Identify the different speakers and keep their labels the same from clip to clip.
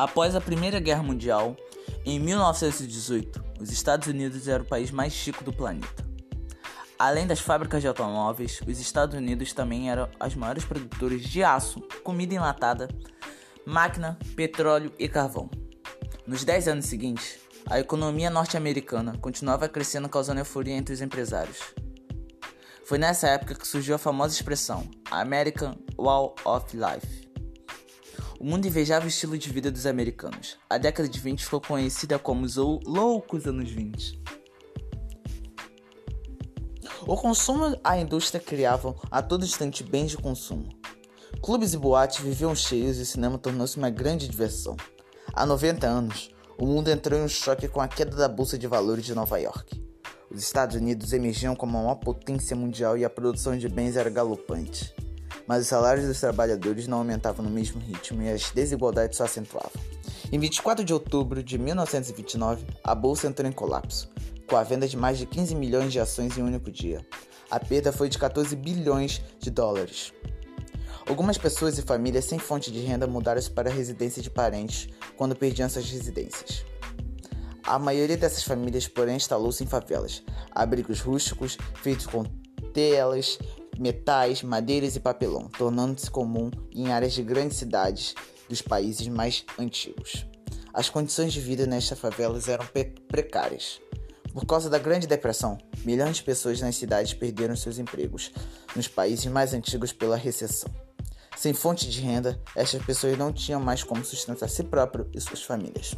Speaker 1: Após a Primeira Guerra Mundial, em 1918, os Estados Unidos era o país mais rico do planeta. Além das fábricas de automóveis, os Estados Unidos também eram as maiores produtores de aço, comida enlatada, máquina, petróleo e carvão. Nos 10 anos seguintes, a economia norte-americana continuava crescendo, causando euforia entre os empresários. Foi nessa época que surgiu a famosa expressão American Wall of Life. O mundo invejava o estilo de vida dos americanos. A década de 20 ficou conhecida como os loucos anos 20. O consumo a indústria criavam a todo instante bens de consumo. Clubes e boates viviam cheios e o cinema tornou-se uma grande diversão. Há 90 anos, o mundo entrou em um choque com a queda da bolsa de valores de Nova York. Os Estados Unidos emergiam como a maior potência mundial e a produção de bens era galopante. Mas os salários dos trabalhadores não aumentavam no mesmo ritmo e as desigualdades só acentuavam. Em 24 de outubro de 1929, a bolsa entrou em colapso, com a venda de mais de 15 milhões de ações em um único dia. A perda foi de 14 bilhões de dólares. Algumas pessoas e famílias sem fonte de renda mudaram-se para a residência de parentes quando perdiam suas residências. A maioria dessas famílias, porém, instalou-se em favelas, abrigos rústicos feitos com telas, metais, madeiras e papelão, tornando-se comum em áreas de grandes cidades dos países mais antigos. As condições de vida nestas favelas eram precárias. Por causa da Grande Depressão, milhões de pessoas nas cidades perderam seus empregos nos países mais antigos pela recessão. Sem fonte de renda, estas pessoas não tinham mais como sustentar si próprio e suas famílias.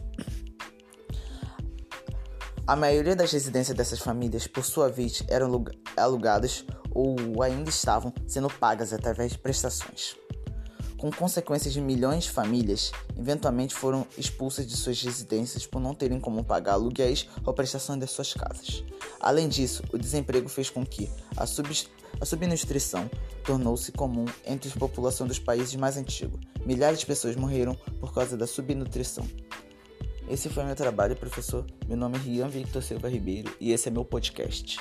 Speaker 1: A maioria das residências dessas famílias, por sua vez, eram alugadas ou ainda estavam sendo pagas através de prestações. Com consequências de milhões de famílias, eventualmente foram expulsas de suas residências por não terem como pagar aluguéis ou prestação de suas casas. Além disso, o desemprego fez com que a, a subnutrição tornou-se comum entre a população dos países mais antigos. Milhares de pessoas morreram por causa da subnutrição. Esse foi meu trabalho, professor. Meu nome é Rian Victor Silva Ribeiro e esse é meu podcast.